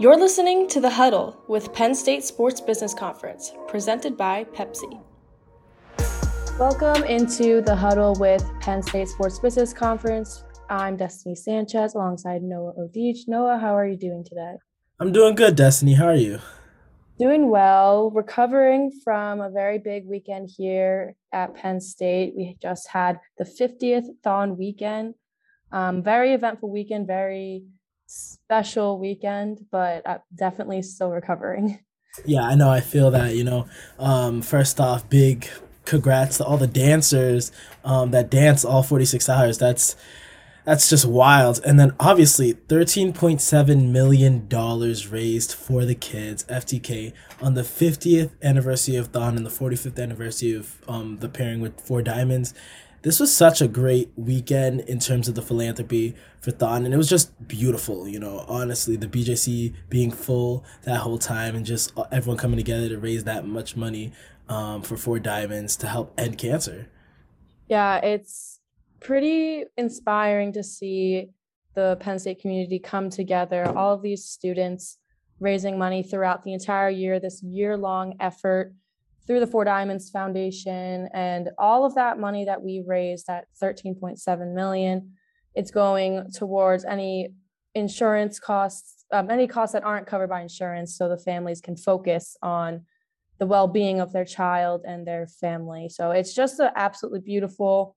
You're listening to The Huddle with Penn State Sports Business Conference, presented by Pepsi. Welcome into The Huddle with Penn State Sports Business Conference. I'm Destiny Sanchez alongside Noah Odich. Noah, how are you doing today? I'm doing good, Destiny. How are you? Doing well. Recovering from a very big weekend here at Penn State. We just had the 50th Thon weekend. Um, very eventful weekend, very special weekend, but I'm definitely still recovering. Yeah, I know. I feel that. You know, um, first off, big congrats to all the dancers um, that dance all 46 hours. That's that's just wild. And then obviously, $13.7 million raised for the kids, FTK, on the 50th anniversary of Thon and the 45th anniversary of um, the pairing with Four Diamonds this was such a great weekend in terms of the philanthropy for Thon, and it was just beautiful. You know, honestly, the BJC being full that whole time, and just everyone coming together to raise that much money um, for Four Diamonds to help end cancer. Yeah, it's pretty inspiring to see the Penn State community come together. All of these students raising money throughout the entire year. This year-long effort through the Four Diamonds Foundation and all of that money that we raised at 13.7 million, it's going towards any insurance costs, um, any costs that aren't covered by insurance, so the families can focus on the well-being of their child and their family. So it's just an absolutely beautiful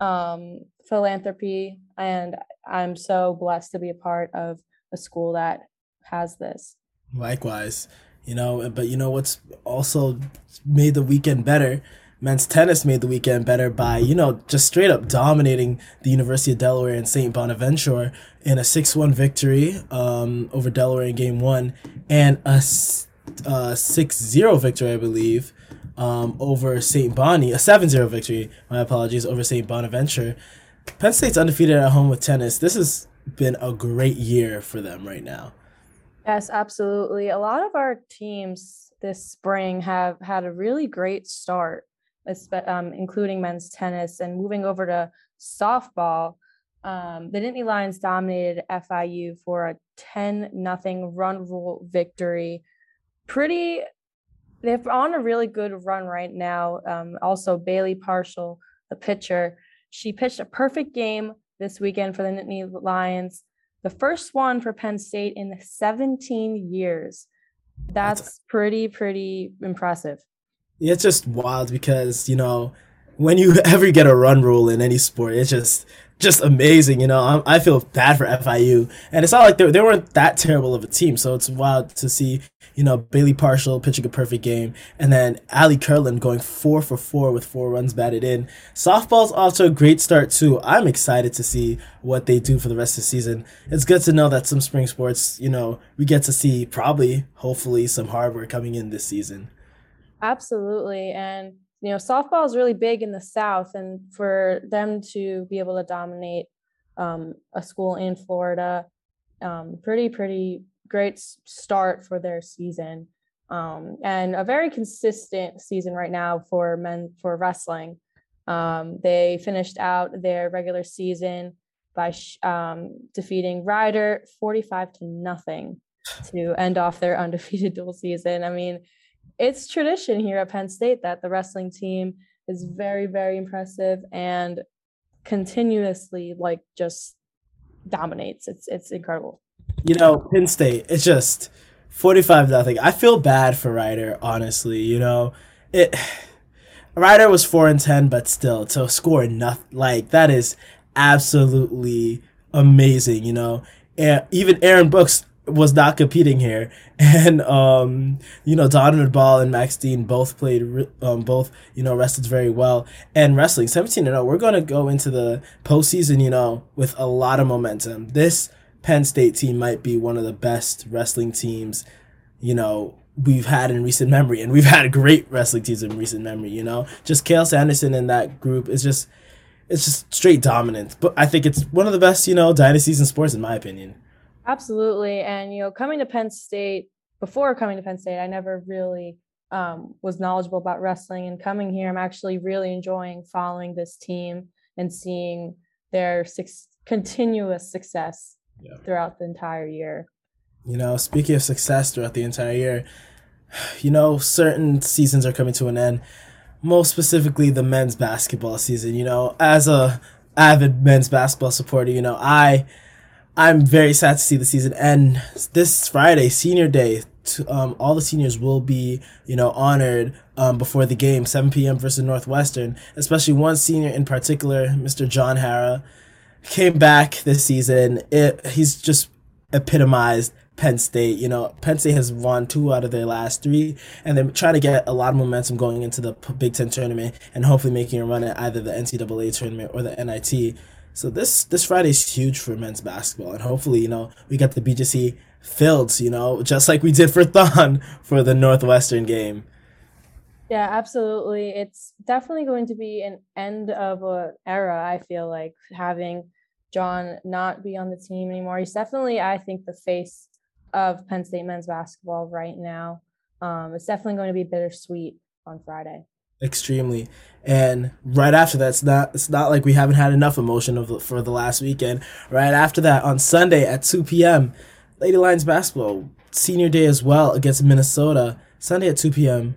um, philanthropy, and I'm so blessed to be a part of a school that has this. Likewise you know. But you know what's also made the weekend better? Men's tennis made the weekend better by, you know, just straight up dominating the University of Delaware and St. Bonaventure in a 6 1 victory um, over Delaware in game one and a 6 0 victory, I believe, um, over St. Bonnie, a 7 0 victory, my apologies, over St. Bonaventure. Penn State's undefeated at home with tennis. This has been a great year for them right now. Yes, absolutely. A lot of our teams this spring have had a really great start, um, including men's tennis and moving over to softball. Um, the Nittany Lions dominated FIU for a 10 nothing run rule victory. Pretty, they're on a really good run right now. Um, also, Bailey Parshall, the pitcher, she pitched a perfect game this weekend for the Nittany Lions the first one for Penn State in 17 years. That's, That's pretty, pretty impressive. It's just wild because, you know, when you ever get a run rule in any sport, it's just just amazing. You know, I, I feel bad for FIU, and it's not like they, they weren't that terrible of a team. So it's wild to see, you know, Bailey Parshall pitching a perfect game, and then Ali Curlin going four for four with four runs batted in. Softball's to a great start too. I'm excited to see what they do for the rest of the season. It's good to know that some spring sports, you know, we get to see probably, hopefully, some hardware coming in this season. Absolutely, and you know, softball is really big in the South, and for them to be able to dominate um, a school in Florida, um, pretty pretty great start for their season, um, and a very consistent season right now for men for wrestling. Um, they finished out their regular season by um, defeating Rider forty-five to nothing to end off their undefeated dual season. I mean, it's tradition here at Penn State that the wrestling team is very, very impressive and continuously like just dominates. It's it's incredible. You know, Penn State, it's just 45 nothing. I feel bad for Rider, honestly. You know, it Rider was 4 and 10, but still to score nothing like that is absolutely amazing, you know. And even Aaron Brooks was not competing here, and um, you know Donovan Ball and Max Dean both played, um, both you know wrestled very well. And wrestling seventeen and zero, oh, we're gonna go into the postseason, you know, with a lot of momentum. This Penn State team might be one of the best wrestling teams, you know, we've had in recent memory, and we've had great wrestling teams in recent memory. You know, just Cael Sanderson and that group is just. It's just straight dominant, but I think it's one of the best, you know, dynasties in sports, in my opinion. Absolutely. And, you know, coming to Penn State, before coming to Penn State, I never really um, was knowledgeable about wrestling. And coming here, I'm actually really enjoying following this team and seeing their continuous success yeah. throughout the entire year. You know, speaking of success throughout the entire year, you know, certain seasons are coming to an end. Most specifically, the men's basketball season. You know, as a avid men's basketball supporter, you know, I I'm very sad to see the season end. This Friday, senior day, to, um, all the seniors will be, you know, honored um, before the game, 7 p.m. versus Northwestern. Especially one senior in particular, Mr. John Harrar, came back this season. It, he's just epitomized Penn State. You know, Penn State has won two out of their last three, and they're trying to get a lot of momentum going into the Big Ten tournament and hopefully making a run at either the NCAA tournament or the NIT. So this this Friday is huge for men's basketball, and hopefully, you know, we get the BJC filled, you know, just like we did for Thon for the Northwestern game. Yeah, absolutely. It's definitely going to be an end of a era. I feel like having John not be on the team anymore. He's definitely, I think, the face of Penn State men's basketball right now. Um, it's definitely going to be bittersweet on Friday. Extremely, and right after that, it's not it's not like we haven't had enough emotion of for the last weekend. Right after that, on Sunday at two p.m., Lady Lions basketball senior day as well against Minnesota. Sunday at two p.m.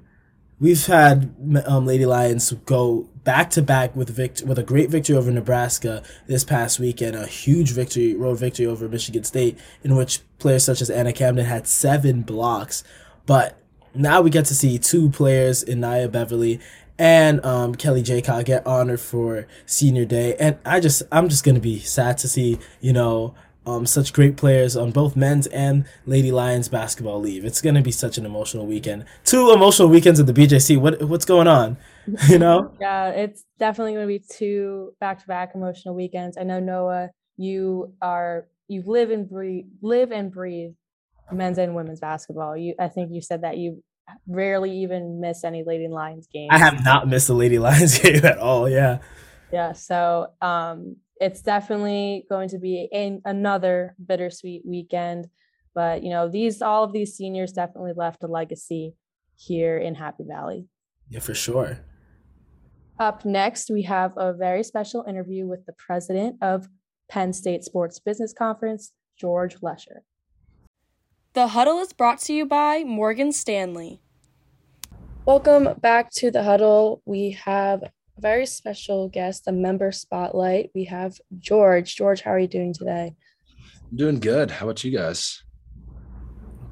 We've had um, Lady Lions go back to back with vict- with a great victory over Nebraska this past weekend, a huge victory, road victory over Michigan State, in which players such as Anna Camden had seven blocks. But now we get to see two players in Niya Beverley and um, Kelly Jekot get honored for senior day, and I just I'm just gonna be sad to see you know um, such great players on both men's and Lady Lions basketball leave. It's to be such an emotional weekend. Two emotional weekends at the BJC. What what's going on? You know? yeah, it's definitely to be two back-to-back emotional weekends. I know Noah, you are you live and breathe live and breathe men's and women's basketball. You I think you said that you rarely even miss any Lady Lions games. I have not missed a Lady Lions game at all. Yeah. Yeah. So um it's definitely going to be a, another bittersweet weekend. But you know, these all of these seniors definitely left a legacy here in Happy Valley. Yeah, for sure. Up next, we have a very special interview with the president of Penn State Sports Business Conference, George Lesher. The Huddle is brought to you by Morgan Stanley. Welcome back to the Huddle. We have a very special guest, a member spotlight. We have George. George, how are you doing today? I'm doing good. How about you guys?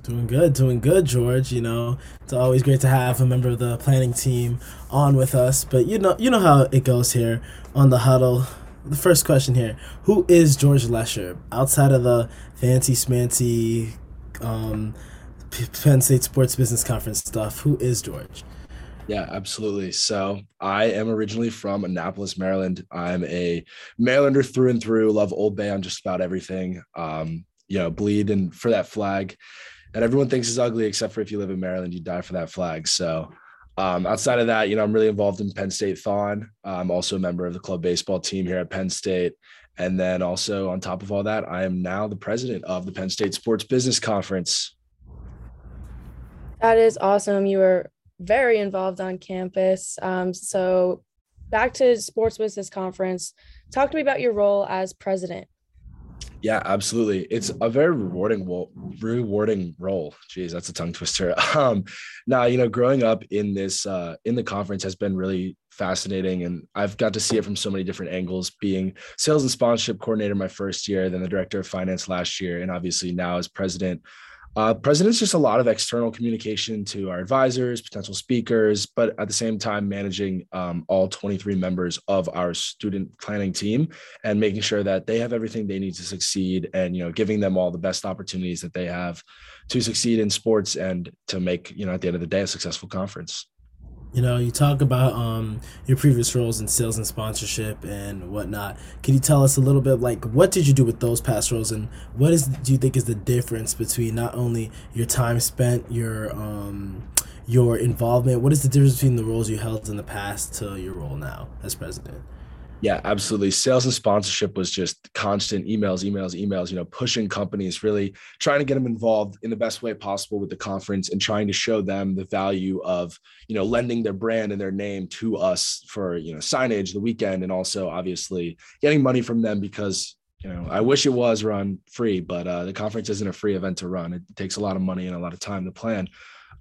Doing good, doing good, George. You know, it's always great to have a member of the planning team on with us. But you know, you know how it goes here on the huddle. The first question here: Who is George Lesher outside of the fancy smancy um, Penn State Sports Business Conference stuff? Who is George? Yeah, absolutely. So I am originally from Annapolis, Maryland. I'm a Marylander through and through. Love Old Bay on just about everything. Um, you know, bleed and for that flag. And everyone thinks is ugly, except for if you live in Maryland, you die for that flag. So um, outside of that, you know, I'm really involved in Penn State Thon. I'm also a member of the club baseball team here at Penn State. And then also on top of all that, I am now the president of the Penn State Sports Business Conference. That is awesome. You were very involved on campus. Um, so, back to Sports Business Conference. Talk to me about your role as president. Yeah, absolutely. It's a very rewarding role, rewarding role. Jeez, that's a tongue twister. Um, now, you know, growing up in this uh, in the conference has been really fascinating, and I've got to see it from so many different angles. Being sales and sponsorship coordinator my first year, then the director of finance last year, and obviously now as president uh, president's just a lot of external communication to our advisors, potential speakers, but at the same time, managing um, all 23 members of our student planning team and making sure that they have everything they need to succeed and, you know, giving them all the best opportunities that they have to succeed in sports and to make, you know, at the end of the day, a successful conference. You know, you talk about um, your previous roles in sales and sponsorship and whatnot. Can you tell us a little bit, like, what did you do with those past roles, and what is do you think is the difference between not only your time spent, your um, your involvement? What is the difference between the roles you held in the past to your role now as president? Yeah, absolutely. Sales and sponsorship was just constant emails, emails, emails, you know, pushing companies, really trying to get them involved in the best way possible with the conference and trying to show them the value of, you know, lending their brand and their name to us for, you know, signage the weekend and also obviously getting money from them because you know, I wish it was run free, but uh, the conference isn't a free event to run. It takes a lot of money and a lot of time to plan.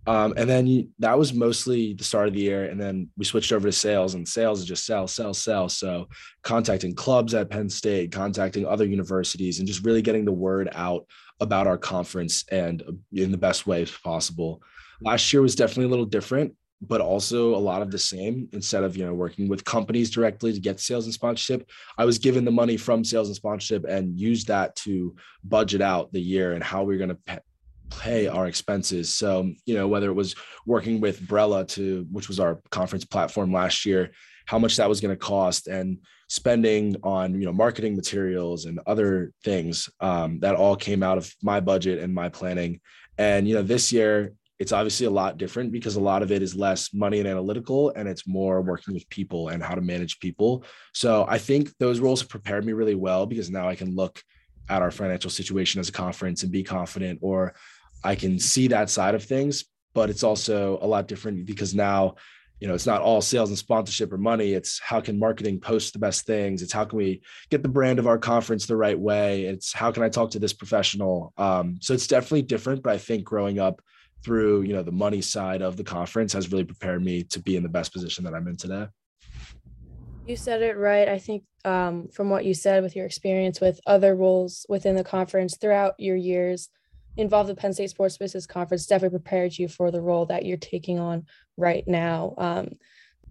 Um, and then that was mostly the start of the year. And then we switched over to sales, and sales is just sell, sell, sell. So contacting clubs at Penn State, contacting other universities, and just really getting the word out about our conference and uh, in the best way possible. Last year was definitely a little different but also a lot of the same instead of you know working with companies directly to get sales and sponsorship i was given the money from sales and sponsorship and used that to budget out the year and how we are going to pay our expenses so you know whether it was working with brella to which was our conference platform last year how much that was going to cost and spending on you know marketing materials and other things um, that all came out of my budget and my planning and you know this year it's obviously a lot different because a lot of it is less money and analytical and it's more working with people and how to manage people. So I think those roles have prepared me really well because now I can look at our financial situation as a conference and be confident or I can see that side of things, but it's also a lot different because now you know it's not all sales and sponsorship or money it's how can marketing post the best things it's how can we get the brand of our conference the right way it's how can i talk to this professional um, so it's definitely different but i think growing up through you know the money side of the conference has really prepared me to be in the best position that I'm in today. You said it right. I think um, from what you said with your experience with other roles within the conference throughout your years involved with Penn State Sports Business Conference definitely prepared you for the role that you're taking on right now. Um,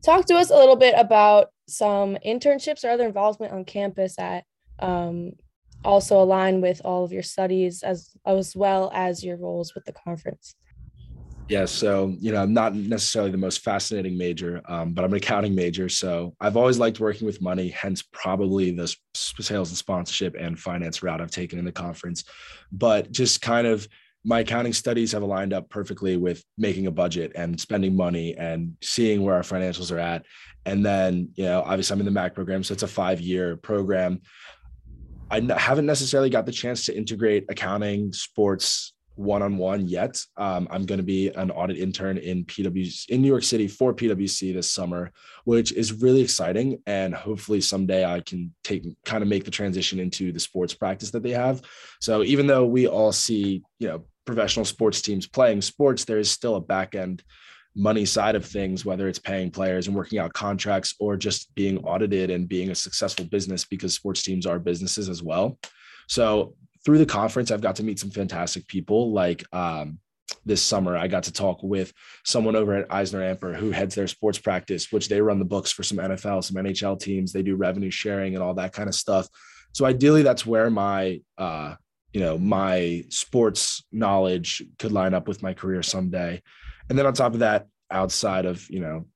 talk to us a little bit about some internships or other involvement on campus that um, also align with all of your studies as as well as your roles with the conference. Yeah, so you know, I'm not necessarily the most fascinating major, um, but I'm an accounting major. So I've always liked working with money, hence probably the sales and sponsorship and finance route I've taken in the conference. But just kind of my accounting studies have aligned up perfectly with making a budget and spending money and seeing where our financials are at. And then, you know, obviously I'm in the MAC program, so it's a five year program. I haven't necessarily got the chance to integrate accounting, sports, one on one yet. Um, I'm going to be an audit intern in PwC in New York City for PwC this summer, which is really exciting. And hopefully someday I can take kind of make the transition into the sports practice that they have. So even though we all see, you know, professional sports teams playing sports, there is still a back end money side of things, whether it's paying players and working out contracts or just being audited and being a successful business because sports teams are businesses as well. So through the conference, I've got to meet some fantastic people. Like um, this summer, I got to talk with someone over at EisnerAmper who heads their sports practice, which they run the books for some NFL, some NHL teams. They do revenue sharing and all that kind of stuff. So ideally, that's where my uh, you know my sports knowledge could line up with my career someday. And then on top of that, outside of you know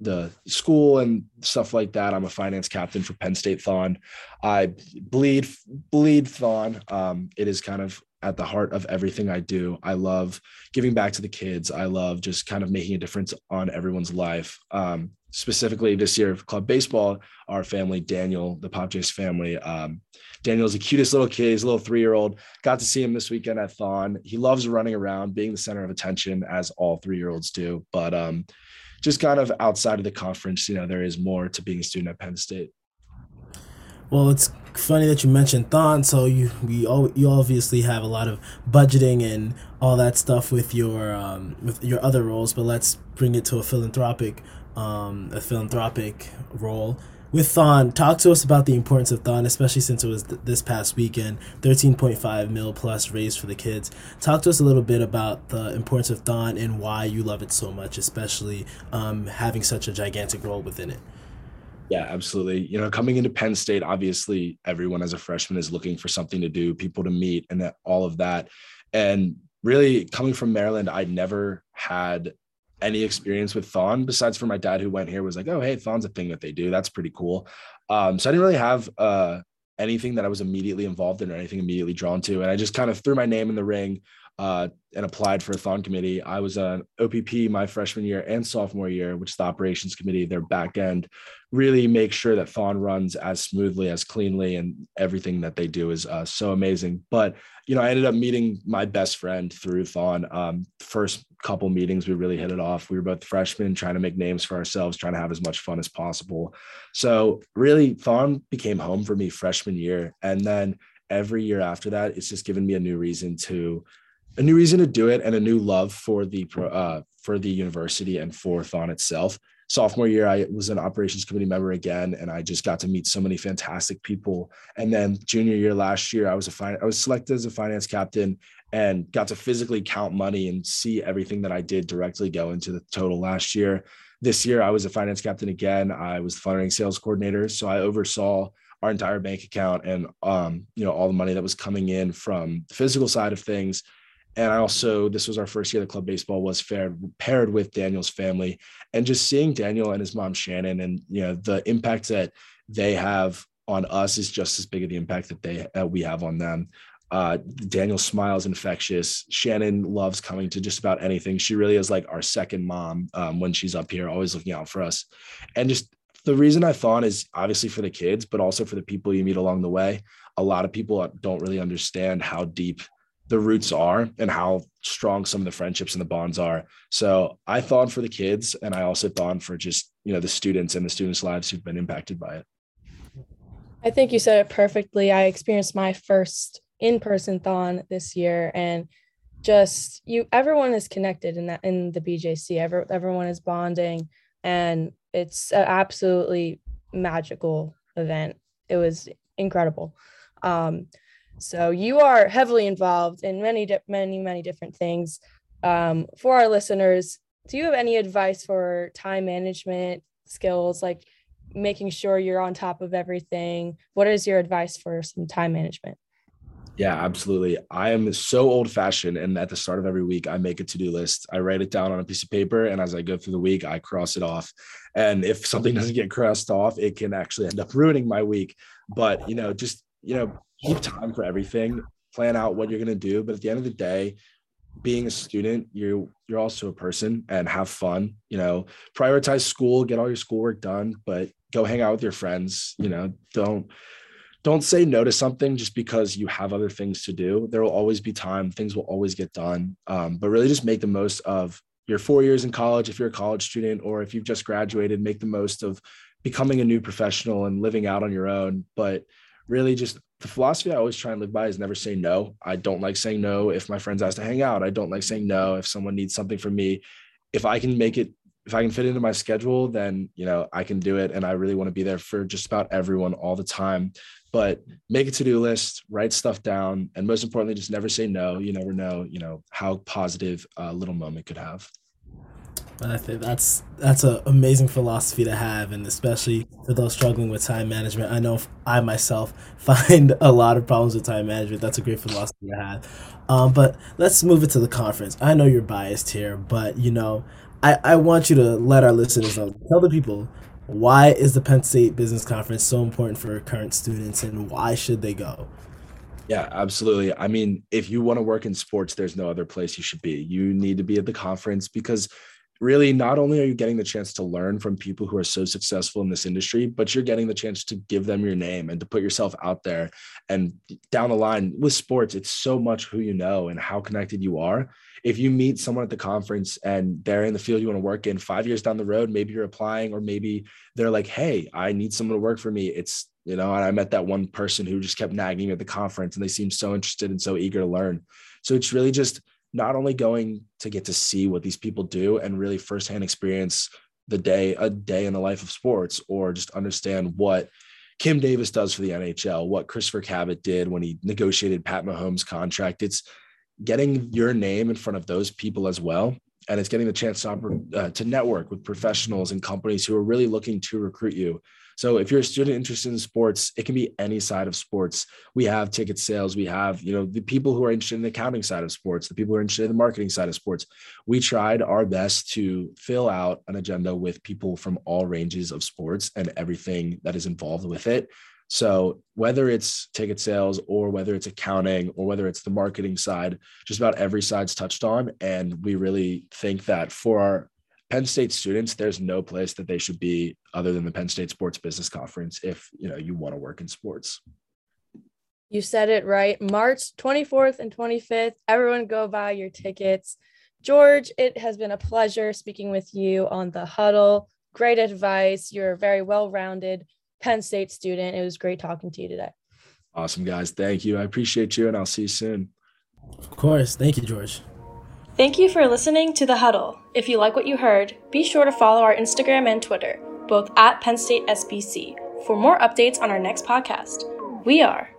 the school and stuff like that. I'm a finance captain for Penn State Thon. I bleed bleed Thon. Um, it is kind of at the heart of everything I do. I love giving back to the kids. I love just kind of making a difference on everyone's life. Um, specifically this year club baseball, our family, Daniel, the Pop Jace family. Um, Daniel's the cutest little kid. He's a little three-year-old. Got to see him this weekend at Thon. He loves running around, being the center of attention, as all three-year-olds do. But um, just kind of outside of the conference, you know, there is more to being a student at Penn State. Well, it's funny that you mentioned Thon. So you we all you obviously have a lot of budgeting and all that stuff with your um, with your other roles, but let's bring it to a philanthropic um, a philanthropic role with Thon, talk to us about the importance of Thon, especially since it was th- this past weekend, 13.5 mil plus raised for the kids. Talk to us a little bit about the importance of Thon and why you love it so much, especially um, having such a gigantic role within it. Yeah, absolutely. You know, coming into Penn State, obviously everyone as a freshman is looking for something to do, people to meet, and all of that. And really, coming from Maryland, I never had any experience with Thon besides for my dad who went here was like, oh, hey, Thon's a thing that they do. That's pretty cool. Um, so I didn't really have uh, anything that I was immediately involved in or anything immediately drawn to. And I just kind of threw my name in the ring uh, and applied for a Thon committee. I was an OPP my freshman year and sophomore year, which is the operations committee, their back end, really make sure that Thon runs as smoothly, as cleanly, and everything that they do is uh, so amazing. But, you know, I ended up meeting my best friend through Thon. Um, first couple meetings, we really hit it off. We were both freshmen trying to make names for ourselves, trying to have as much fun as possible. So really, Thon became home for me freshman year. And then every year after that, it's just given me a new reason to a new reason to do it and a new love for the uh, for the university and for Thon itself. Sophomore year, I was an operations committee member again, and I just got to meet so many fantastic people. And then junior year last year, I was a fin- I was selected as a finance captain and got to physically count money and see everything that I did directly go into the total last year. This year, I was a finance captain again. I was the fundraising sales coordinator, so I oversaw our entire bank account and um, you know all the money that was coming in from the physical side of things and I also this was our first year the club baseball was paired paired with Daniel's family, and just seeing Daniel and his mom Shannon, and you know the impact that they have on us is just as big of the impact that they uh, we have on them. Uh, Daniel smiles infectious. Shannon loves coming to just about anything. She really is like our second mom um, when she's up here, always looking out for us. And just the reason I thought is obviously for the kids, but also for the people you meet along the way. A lot of people don't really understand how deep the roots are and how strong some of the friendships and the bonds are. So I thought for the kids and I also thought for just, you know, the students and the students' lives who've been impacted by it. I think you said it perfectly. I experienced my first in-person thon this year and just you everyone is connected in that in the BJC. Every, everyone is bonding and it's an absolutely magical event. It was incredible. Um, so you are heavily involved in many, many, many different things. Um, for our listeners, do you have any advice for time management skills, like making sure you're on top of everything? What is your advice for some time management? Yeah, absolutely. I am so old fashioned. And at the start of every week, I make a to do list. I write it down on a piece of paper. And as I go through the week, I cross it off. And if something doesn't get crossed off, it can actually end up ruining my week. But, you know, just, you know, keep time for everything, plan out what you're going to do. But at the end of the day, being a student, you you're also a person and have fun. You know, prioritize school, get all your schoolwork done, but go hang out with your friends. You know, don't don't say no to something just because you have other things to do. There will always be time. Things will always get done. Um, but really, just make the most of your four years in college if you're a college student, or if you've just graduated, make the most of becoming a new professional and living out on your own. But really, just the philosophy I always try and live by is never say no. I don't like saying no if my friends ask to hang out. I don't like saying no if someone needs something from me. If I can make it, if I can fit into my schedule, then you know I can do it. And I really want to be there for just about everyone all the time. But make a to-do list, write stuff down, and most importantly, just never say no. You never know, you know, how positive a little moment could have. I think that's that's an amazing philosophy to have, and especially for those struggling with time management. I know I myself find a lot of problems with time management. That's a great philosophy to have. Um, but let's move it to the conference. I know you're biased here, but you know, I, I want you to let our listeners know. Tell the people why is the Penn State Business Conference so important for current students, and why should they go? Yeah, absolutely. I mean, if you want to work in sports, there's no other place you should be. You need to be at the conference because really not only are you getting the chance to learn from people who are so successful in this industry but you're getting the chance to give them your name and to put yourself out there and down the line with sports it's so much who you know and how connected you are. If you meet someone at the conference and they're in the field you want to work in 5 years down the road maybe you're applying or maybe they're like hey i need someone to work for me. It's you know and i met that one person who just kept nagging me at the conference and they seemed so interested and so eager to learn. So it's really just not only going to get to see what these people do and really firsthand experience the day a day in the life of sports or just understand what Kim Davis does for the NHL, what Christopher Cabott did when he negotiated Pat Mahomes' contract. It's getting your name in front of those people as well. And it's getting the chance to, uh, to network with professionals and companies who are really looking to recruit you so if you're a student interested in sports, it can be any side of sports. We have ticket sales. We have, you know, the people who are interested in the accounting side of sports, the people who are interested in the marketing side of sports. We tried our best to fill out an agenda with people from all ranges of sports and everything that is involved with it. So whether it's ticket sales or whether it's accounting or whether it's the marketing side, just about every side's touched on. And we really think that for our Penn State students, there's no place that they should be other than the Penn State Sports Business Conference if you know you want to work in sports. You said it right. March 24th and 25th. Everyone go buy your tickets. George, it has been a pleasure speaking with you on the huddle. Great advice. You're very well rounded Penn State student. It was great talking to you today. Awesome, guys. Thank you. I appreciate you, and I'll see you soon. Of course. Thank you, George. Thank you for listening to The Huddle. If you like what you heard, be sure to follow our Instagram and Twitter, both at Penn State SBC, for more updates on our next podcast. We are